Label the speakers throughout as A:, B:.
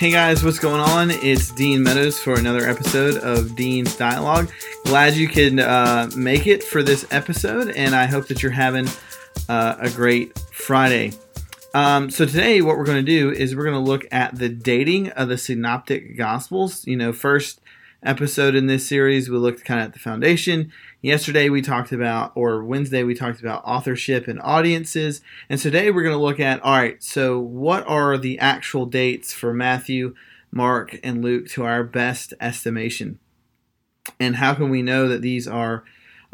A: Hey guys, what's going on? It's Dean Meadows for another episode of Dean's Dialogue. Glad you could uh, make it for this episode, and I hope that you're having uh, a great Friday. Um, so today, what we're going to do is we're going to look at the dating of the Synoptic Gospels. You know, first episode in this series, we looked kind of at the foundation. Yesterday, we talked about, or Wednesday, we talked about authorship and audiences. And today, we're going to look at all right, so what are the actual dates for Matthew, Mark, and Luke to our best estimation? And how can we know that these are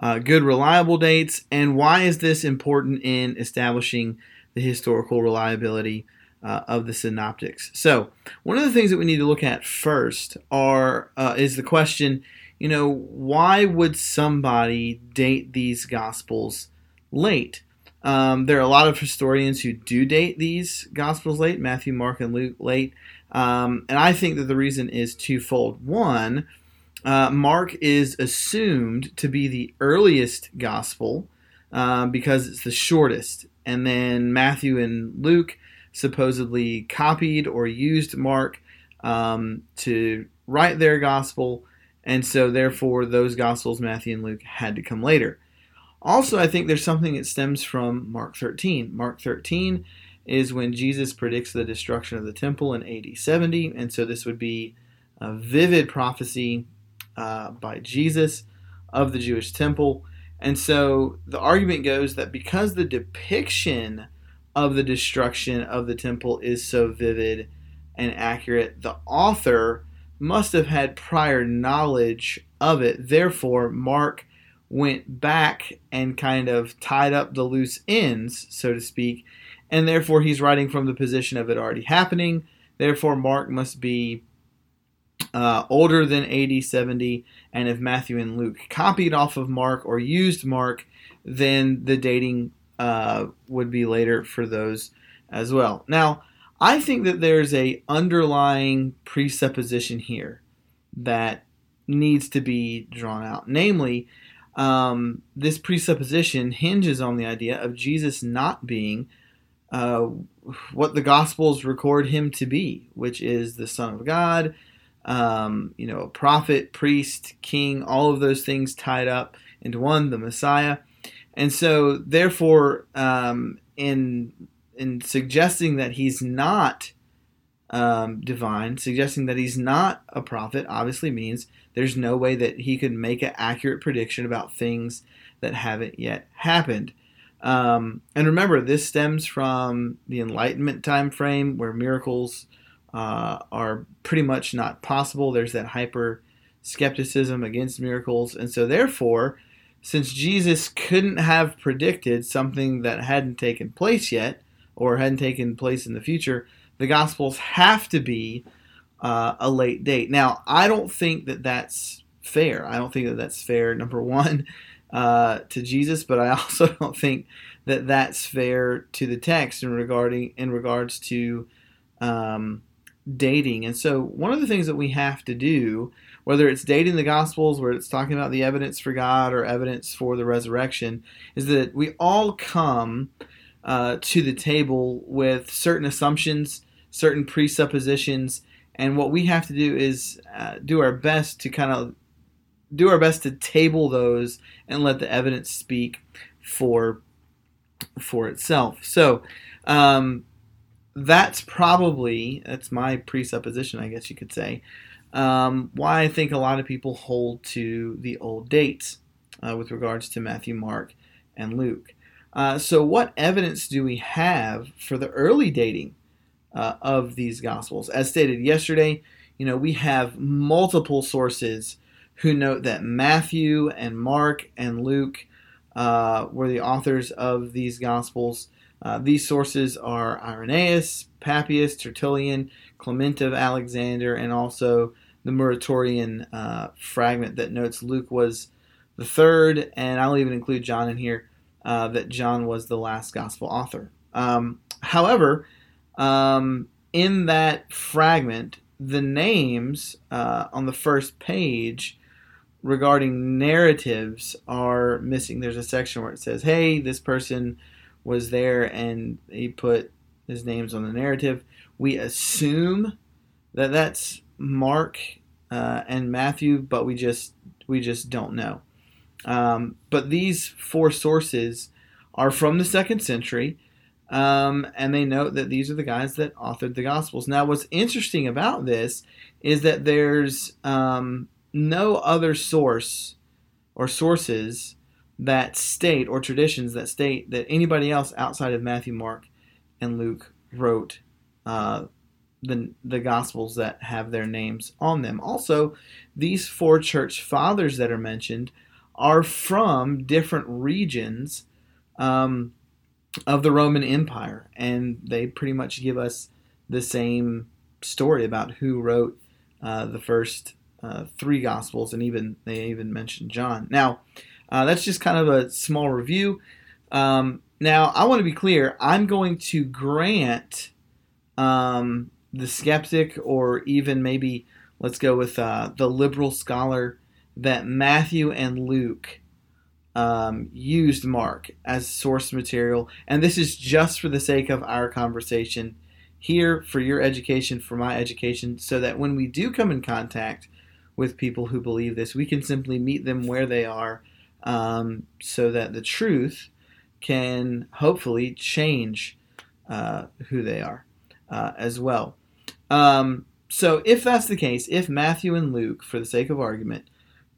A: uh, good, reliable dates? And why is this important in establishing the historical reliability uh, of the synoptics. So, one of the things that we need to look at first are uh, is the question, you know, why would somebody date these gospels late? Um, there are a lot of historians who do date these gospels late, Matthew, Mark, and Luke late, um, and I think that the reason is twofold. One, uh, Mark is assumed to be the earliest gospel uh, because it's the shortest and then Matthew and Luke supposedly copied or used Mark um, to write their gospel, and so therefore those gospels, Matthew and Luke, had to come later. Also, I think there's something that stems from Mark 13. Mark 13 is when Jesus predicts the destruction of the temple in AD 70, and so this would be a vivid prophecy uh, by Jesus of the Jewish temple. And so the argument goes that because the depiction of the destruction of the temple is so vivid and accurate, the author must have had prior knowledge of it. Therefore, Mark went back and kind of tied up the loose ends, so to speak, and therefore he's writing from the position of it already happening. Therefore, Mark must be uh, older than AD 70, and if Matthew and Luke copied off of Mark or used Mark, then the dating uh, would be later for those as well. Now, I think that there's a underlying presupposition here that needs to be drawn out. Namely, um, this presupposition hinges on the idea of Jesus not being uh, what the Gospels record him to be, which is the Son of God, um, you know, a prophet, priest, king, all of those things tied up into one, the Messiah. And so, therefore, um, in in suggesting that he's not um, divine, suggesting that he's not a prophet, obviously means there's no way that he could make an accurate prediction about things that haven't yet happened. Um, and remember, this stems from the Enlightenment time frame where miracles uh, are pretty much not possible. There's that hyper skepticism against miracles. And so, therefore, since Jesus couldn't have predicted something that hadn't taken place yet or hadn't taken place in the future, the Gospels have to be uh, a late date. Now, I don't think that that's fair. I don't think that that's fair, number one, uh, to Jesus, but I also don't think that that's fair to the text in regarding in regards to um, dating. And so, one of the things that we have to do, whether it's dating the Gospels, where it's talking about the evidence for God or evidence for the resurrection, is that we all come uh, to the table with certain assumptions, certain presuppositions, and what we have to do is uh, do our best to kind of do our best to table those and let the evidence speak for for itself. So. Um, that's probably that's my presupposition, I guess you could say. Um, why I think a lot of people hold to the old dates uh, with regards to Matthew, Mark, and Luke. Uh, so, what evidence do we have for the early dating uh, of these Gospels? As stated yesterday, you know we have multiple sources who note that Matthew and Mark and Luke uh, were the authors of these Gospels. Uh, these sources are Irenaeus, Papias, Tertullian, Clement of Alexander, and also the Muratorian uh, fragment that notes Luke was the third, and I'll even include John in here, uh, that John was the last gospel author. Um, however, um, in that fragment, the names uh, on the first page regarding narratives are missing. There's a section where it says, hey, this person was there and he put his names on the narrative. We assume that that's Mark uh, and Matthew, but we just we just don't know. Um, but these four sources are from the second century, um, and they note that these are the guys that authored the Gospels. Now, what's interesting about this is that there's um, no other source or sources that state or traditions that state that anybody else outside of Matthew, Mark, and Luke wrote uh, the the Gospels that have their names on them. Also, these four church fathers that are mentioned are from different regions um, of the Roman Empire, and they pretty much give us the same story about who wrote uh, the first uh, three Gospels, and even they even mentioned John. Now, uh, that's just kind of a small review. Um, now, I want to be clear. I'm going to grant um, the skeptic, or even maybe let's go with uh, the liberal scholar, that Matthew and Luke um, used Mark as source material. And this is just for the sake of our conversation here, for your education, for my education, so that when we do come in contact with people who believe this, we can simply meet them where they are um, so that the truth can hopefully change uh, who they are uh, as well. Um, so, if that's the case, if Matthew and Luke, for the sake of argument,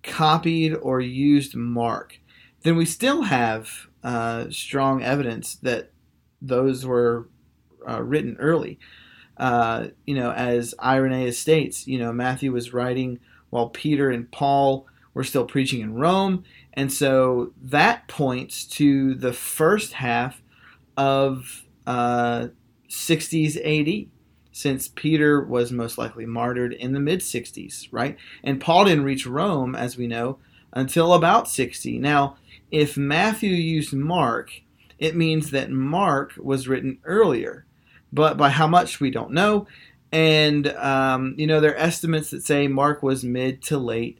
A: copied or used Mark, then we still have uh, strong evidence that those were uh, written early. Uh, you know, as Irenaeus states, you know, Matthew was writing while Peter and Paul were still preaching in Rome. And so that points to the first half of uh, 60s AD since Peter was most likely martyred in the mid 60s, right? And Paul didn't reach Rome, as we know, until about 60. Now, if Matthew used Mark, it means that Mark was written earlier, but by how much we don't know. And, um, you know, there are estimates that say Mark was mid to late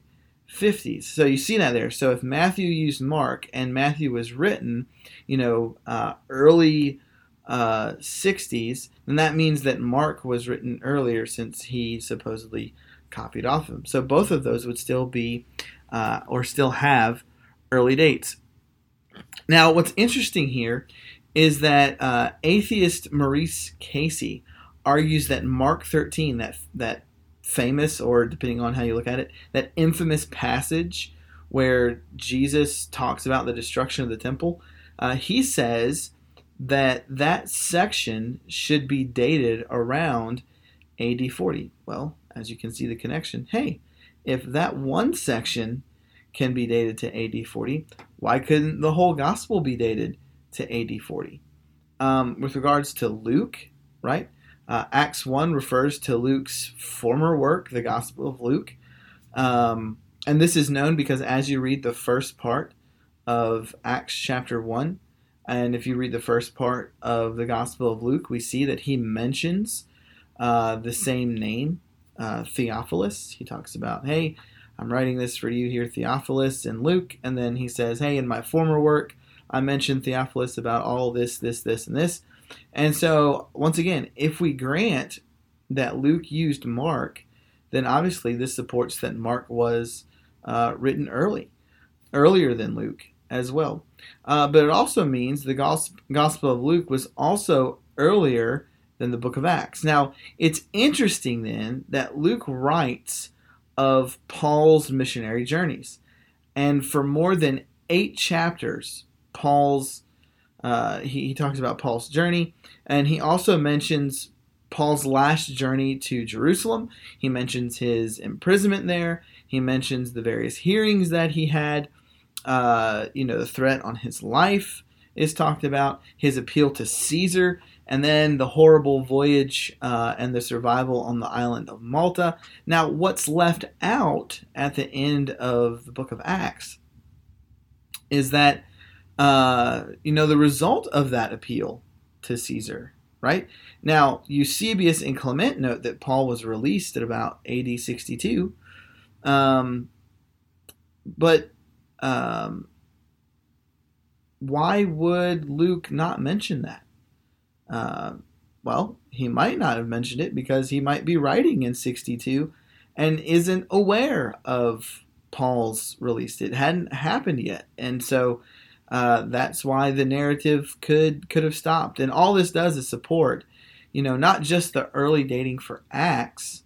A: 50s. So you see that there. So if Matthew used Mark and Matthew was written, you know, uh, early uh, 60s, then that means that Mark was written earlier since he supposedly copied off of him. So both of those would still be uh, or still have early dates. Now, what's interesting here is that uh, atheist Maurice Casey argues that Mark 13, that that famous or depending on how you look at it, that infamous passage where Jesus talks about the destruction of the temple, uh, he says that that section should be dated around AD 40. Well, as you can see the connection, hey, if that one section can be dated to AD 40, why couldn't the whole gospel be dated to AD 40? Um, with regards to Luke, right? Uh, Acts 1 refers to Luke's former work, the Gospel of Luke. Um, and this is known because as you read the first part of Acts chapter 1, and if you read the first part of the Gospel of Luke, we see that he mentions uh, the same name, uh, Theophilus. He talks about, hey, I'm writing this for you here, Theophilus, and Luke. And then he says, hey, in my former work, I mentioned Theophilus about all this, this, this, and this. And so, once again, if we grant that Luke used Mark, then obviously this supports that Mark was uh, written early, earlier than Luke as well. Uh, but it also means the Gospel of Luke was also earlier than the book of Acts. Now, it's interesting then that Luke writes of Paul's missionary journeys. And for more than eight chapters, Paul's uh, he, he talks about Paul's journey, and he also mentions Paul's last journey to Jerusalem. He mentions his imprisonment there. He mentions the various hearings that he had. Uh, you know, the threat on his life is talked about, his appeal to Caesar, and then the horrible voyage uh, and the survival on the island of Malta. Now, what's left out at the end of the book of Acts is that, uh, you know, the result of that appeal to Caesar, right? Now, Eusebius and Clement note that Paul was released at about AD 62. Um, but um, why would Luke not mention that? Uh, Well, he might not have mentioned it because he might be writing in 62 and isn't aware of Paul's release. It hadn't happened yet. And so uh, that's why the narrative could could have stopped. And all this does is support, you know, not just the early dating for Acts,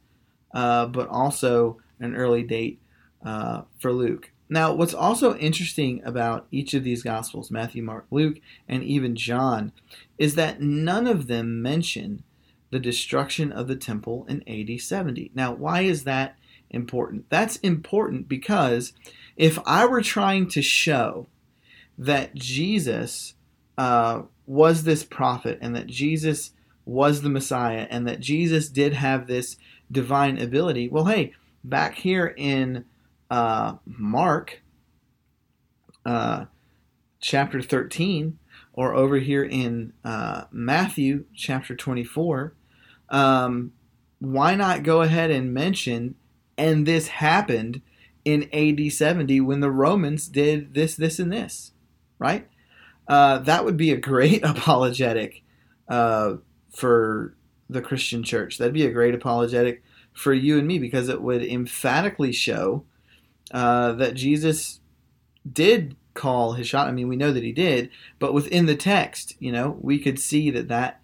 A: uh, but also an early date uh, for Luke. Now, what's also interesting about each of these Gospels, Matthew, Mark, Luke, and even John, is that none of them mention the destruction of the temple in AD 70. Now, why is that important? That's important because if I were trying to show that Jesus uh, was this prophet and that Jesus was the Messiah and that Jesus did have this divine ability, well, hey, back here in uh, Mark uh, chapter 13, or over here in uh, Matthew chapter 24, um, why not go ahead and mention, and this happened in AD 70 when the Romans did this, this, and this, right? Uh, that would be a great apologetic uh, for the Christian church. That'd be a great apologetic for you and me because it would emphatically show uh, that Jesus did call his shot. I mean, we know that he did, but within the text, you know, we could see that that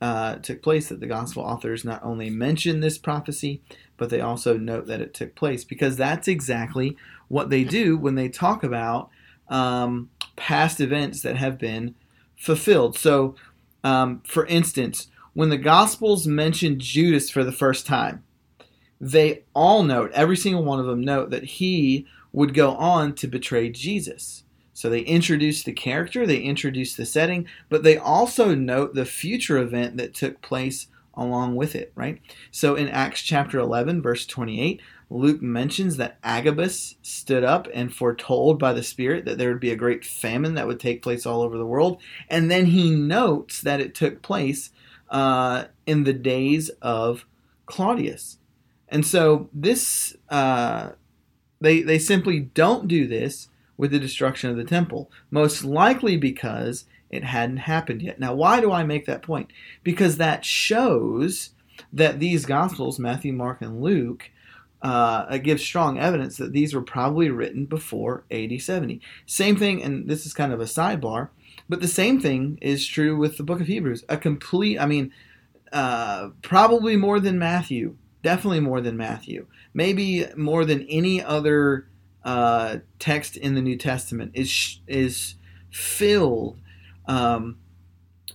A: uh, took place, that the gospel authors not only mention this prophecy, but they also note that it took place because that's exactly what they do when they talk about um, past events that have been fulfilled. So, um, for instance, when the gospels mention Judas for the first time, they all note, every single one of them note that he would go on to betray Jesus. So they introduce the character, they introduce the setting, but they also note the future event that took place along with it, right? So in Acts chapter 11, verse 28, Luke mentions that Agabus stood up and foretold by the Spirit that there would be a great famine that would take place all over the world. And then he notes that it took place uh, in the days of Claudius. And so this, uh, they they simply don't do this with the destruction of the temple, most likely because it hadn't happened yet. Now, why do I make that point? Because that shows that these Gospels, Matthew, Mark, and Luke, uh, give strong evidence that these were probably written before AD 70. Same thing, and this is kind of a sidebar, but the same thing is true with the book of Hebrews. A complete, I mean, uh, probably more than Matthew definitely more than Matthew. Maybe more than any other uh, text in the New Testament is is filled um,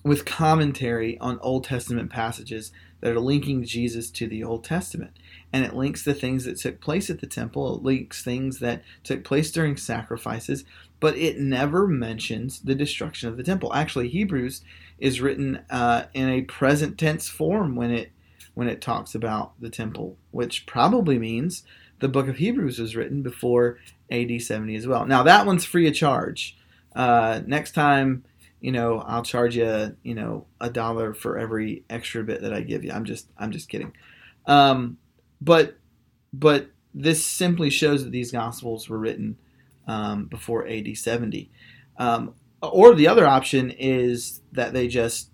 A: with commentary on Old Testament passages that are linking Jesus to the Old Testament. And it links the things that took place at the temple, it links things that took place during sacrifices, but it never mentions the destruction of the temple. Actually, Hebrews is written uh, in a present tense form when it when it talks about the temple, which probably means the book of Hebrews was written before AD 70 as well. Now, that one's free of charge. Uh, next time, you know, I'll charge you, you know, a dollar for every extra bit that I give you. I'm just, I'm just kidding. Um, but, but this simply shows that these gospels were written um, before AD 70. Um, or the other option is that they just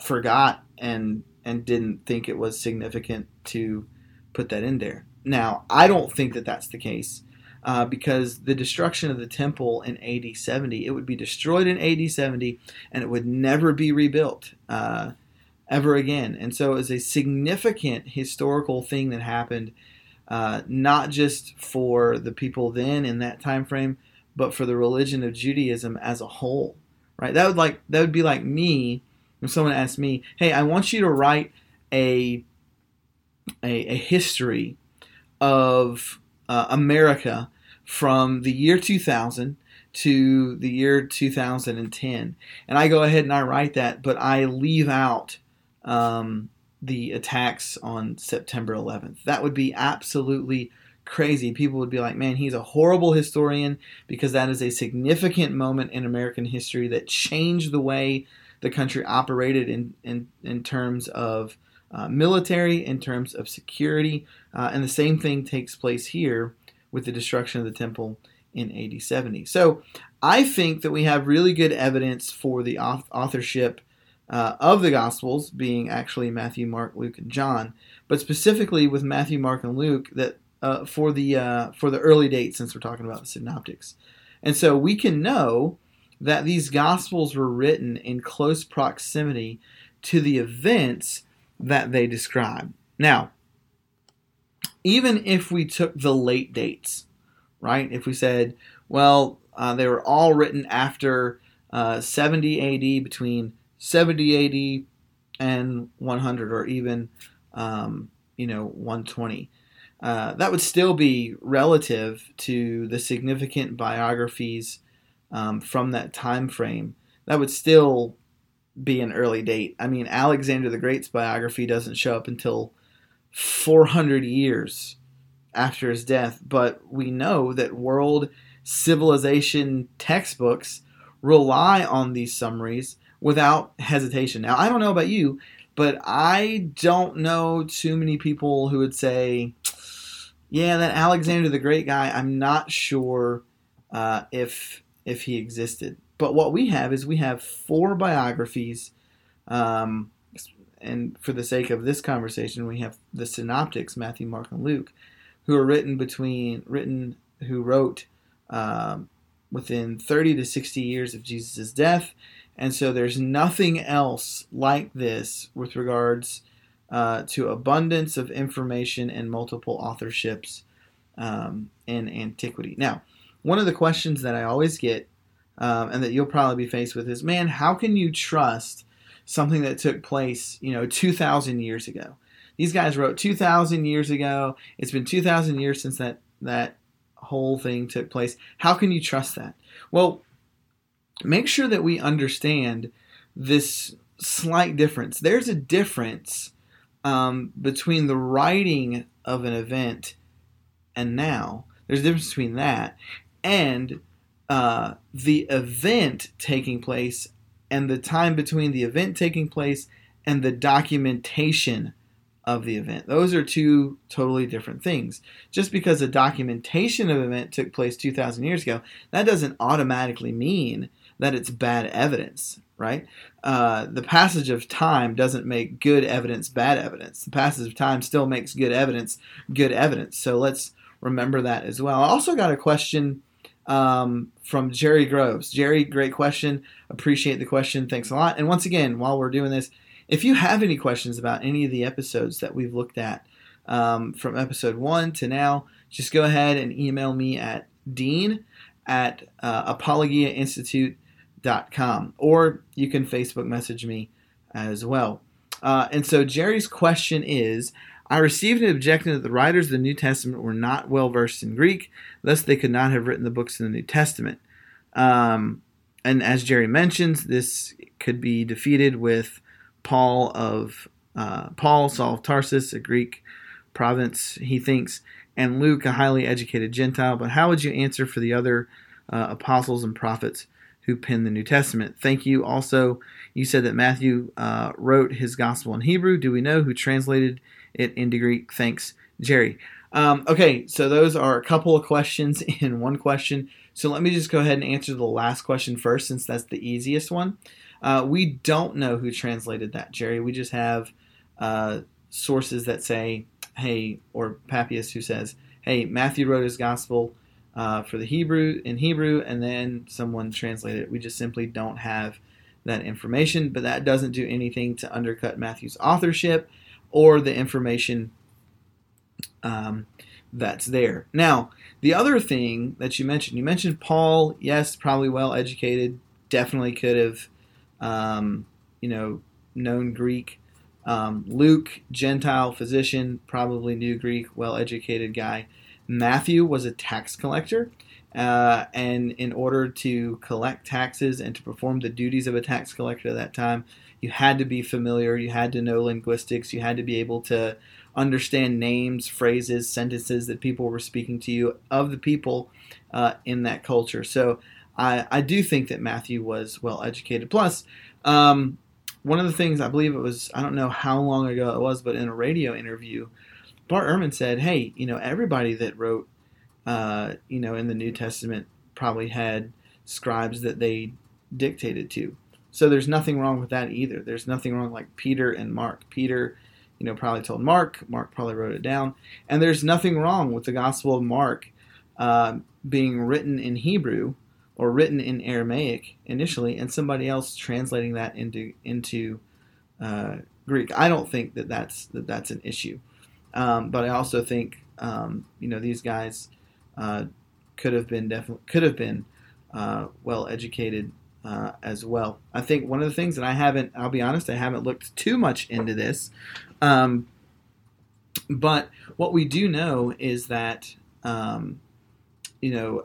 A: forgot and and didn't think it was significant to put that in there. Now, I don't think that that's the case uh, because the destruction of the temple in AD 70, it would be destroyed in AD 70 and it would never be rebuilt uh, ever again. And so it was a significant historical thing that happened, uh, not just for the people then in that time frame, but for the religion of Judaism as a whole. Right? That would like that would be like me if someone asked me, "Hey, I want you to write a a, a history of uh, America from the year 2000 to the year 2010," and I go ahead and I write that, but I leave out um, the attacks on September 11th. That would be absolutely crazy. People would be like, man, he's a horrible historian because that is a significant moment in American history that changed the way the country operated in, in, in terms of uh, military, in terms of security. Uh, and the same thing takes place here with the destruction of the temple in AD 70. So I think that we have really good evidence for the authorship uh, of the Gospels being actually Matthew, Mark, Luke, and John, but specifically with Matthew, Mark, and Luke that uh, for the uh, for the early date, since we're talking about the synoptics, and so we can know that these Gospels were written in close proximity to the events that they describe. Now, even if we took the late dates, right? If we said, well, uh, they were all written after uh, 70 AD, between 70 AD and 100, or even, um, you know, 120. Uh, that would still be relative to the significant biographies um, from that time frame. That would still be an early date. I mean, Alexander the Great's biography doesn't show up until 400 years after his death, but we know that world civilization textbooks rely on these summaries without hesitation. Now, I don't know about you, but I don't know too many people who would say, yeah, that Alexander the Great guy, I'm not sure uh, if if he existed. But what we have is we have four biographies, um, and for the sake of this conversation, we have the synoptics, Matthew, Mark, and Luke, who are written between written who wrote um, within 30 to 60 years of Jesus' death. And so there's nothing else like this with regards uh, to abundance of information and multiple authorships um, in antiquity. Now, one of the questions that I always get um, and that you'll probably be faced with is man, how can you trust something that took place, you know, 2,000 years ago? These guys wrote 2,000 years ago. It's been 2,000 years since that, that whole thing took place. How can you trust that? Well, make sure that we understand this slight difference. There's a difference um, between the writing of an event and now. There's a difference between that and uh, the event taking place and the time between the event taking place and the documentation of the event. Those are two totally different things. Just because a documentation of an event took place 2,000 years ago, that doesn't automatically mean that it's bad evidence, right? Uh, the passage of time doesn't make good evidence bad evidence. The passage of time still makes good evidence good evidence. So let's remember that as well. I also got a question um, from Jerry Groves. Jerry, great question. Appreciate the question. Thanks a lot. And once again, while we're doing this, if you have any questions about any of the episodes that we've looked at um, from episode one to now, just go ahead and email me at dean at uh, apologiainstitute.com or you can Facebook message me as well. Uh, and so Jerry's question is I received an objection that the writers of the New Testament were not well versed in Greek, thus, they could not have written the books in the New Testament. Um, and as Jerry mentions, this could be defeated with Paul of uh, Paul, Saul of Tarsus, a Greek province, he thinks, and Luke, a highly educated Gentile. But how would you answer for the other uh, apostles and prophets who penned the New Testament? Thank you. Also, you said that Matthew uh, wrote his gospel in Hebrew. Do we know who translated it into Greek? Thanks, Jerry. Um, okay, so those are a couple of questions in one question. So let me just go ahead and answer the last question first, since that's the easiest one. Uh, we don't know who translated that, Jerry. We just have uh, sources that say, hey, or Papias who says, hey, Matthew wrote his gospel uh, for the Hebrew in Hebrew, and then someone translated it. We just simply don't have that information, but that doesn't do anything to undercut Matthew's authorship or the information um, that's there. Now, the other thing that you mentioned, you mentioned Paul, yes, probably well educated, definitely could have um, you know, known Greek. Um, Luke, Gentile physician, probably knew Greek, well educated guy. Matthew was a tax collector. Uh, and in order to collect taxes and to perform the duties of a tax collector at that time, you had to be familiar, you had to know linguistics, you had to be able to understand names, phrases, sentences that people were speaking to you of the people uh, in that culture. So I, I do think that Matthew was well educated. Plus, um, one of the things I believe it was, I don't know how long ago it was, but in a radio interview, Bart Ehrman said, hey, you know, everybody that wrote, uh, you know, in the New Testament probably had scribes that they dictated to. So there's nothing wrong with that either. There's nothing wrong like Peter and Mark. Peter, you know, probably told Mark. Mark probably wrote it down. And there's nothing wrong with the Gospel of Mark uh, being written in Hebrew or written in Aramaic initially, and somebody else translating that into into uh, Greek. I don't think that that's that that's an issue, um, but I also think um, you know these guys uh, could have been definitely could have been uh, well educated uh, as well. I think one of the things that I haven't, I'll be honest, I haven't looked too much into this, um, but what we do know is that um, you know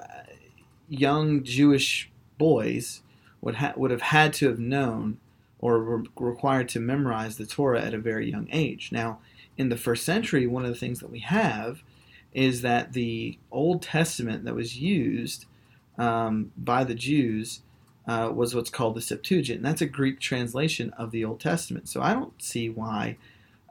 A: young Jewish boys would ha- would have had to have known or were required to memorize the Torah at a very young age. Now, in the first century, one of the things that we have is that the Old Testament that was used um, by the Jews uh, was what's called the Septuagint, and that's a Greek translation of the Old Testament. So I don't see why,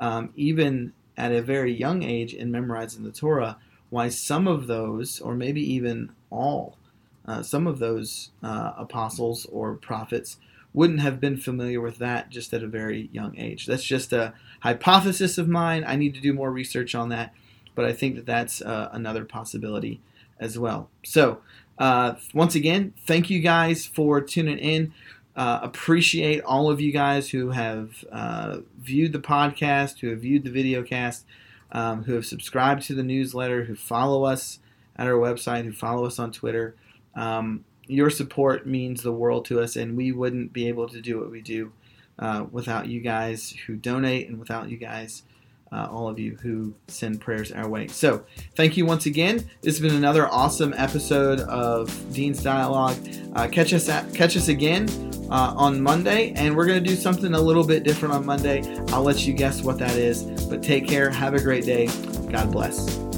A: um, even at a very young age in memorizing the Torah, why some of those, or maybe even all, uh, some of those uh, apostles or prophets wouldn't have been familiar with that just at a very young age. That's just a hypothesis of mine. I need to do more research on that, but I think that that's uh, another possibility as well. So, uh, once again, thank you guys for tuning in. Uh, appreciate all of you guys who have uh, viewed the podcast, who have viewed the video cast, um, who have subscribed to the newsletter, who follow us at our website, who follow us on Twitter. Um, your support means the world to us, and we wouldn't be able to do what we do uh, without you guys who donate and without you guys, uh, all of you who send prayers our way. So, thank you once again. This has been another awesome episode of Dean's Dialogue. Uh, catch us at, catch us again uh, on Monday, and we're going to do something a little bit different on Monday. I'll let you guess what that is. But take care. Have a great day. God bless.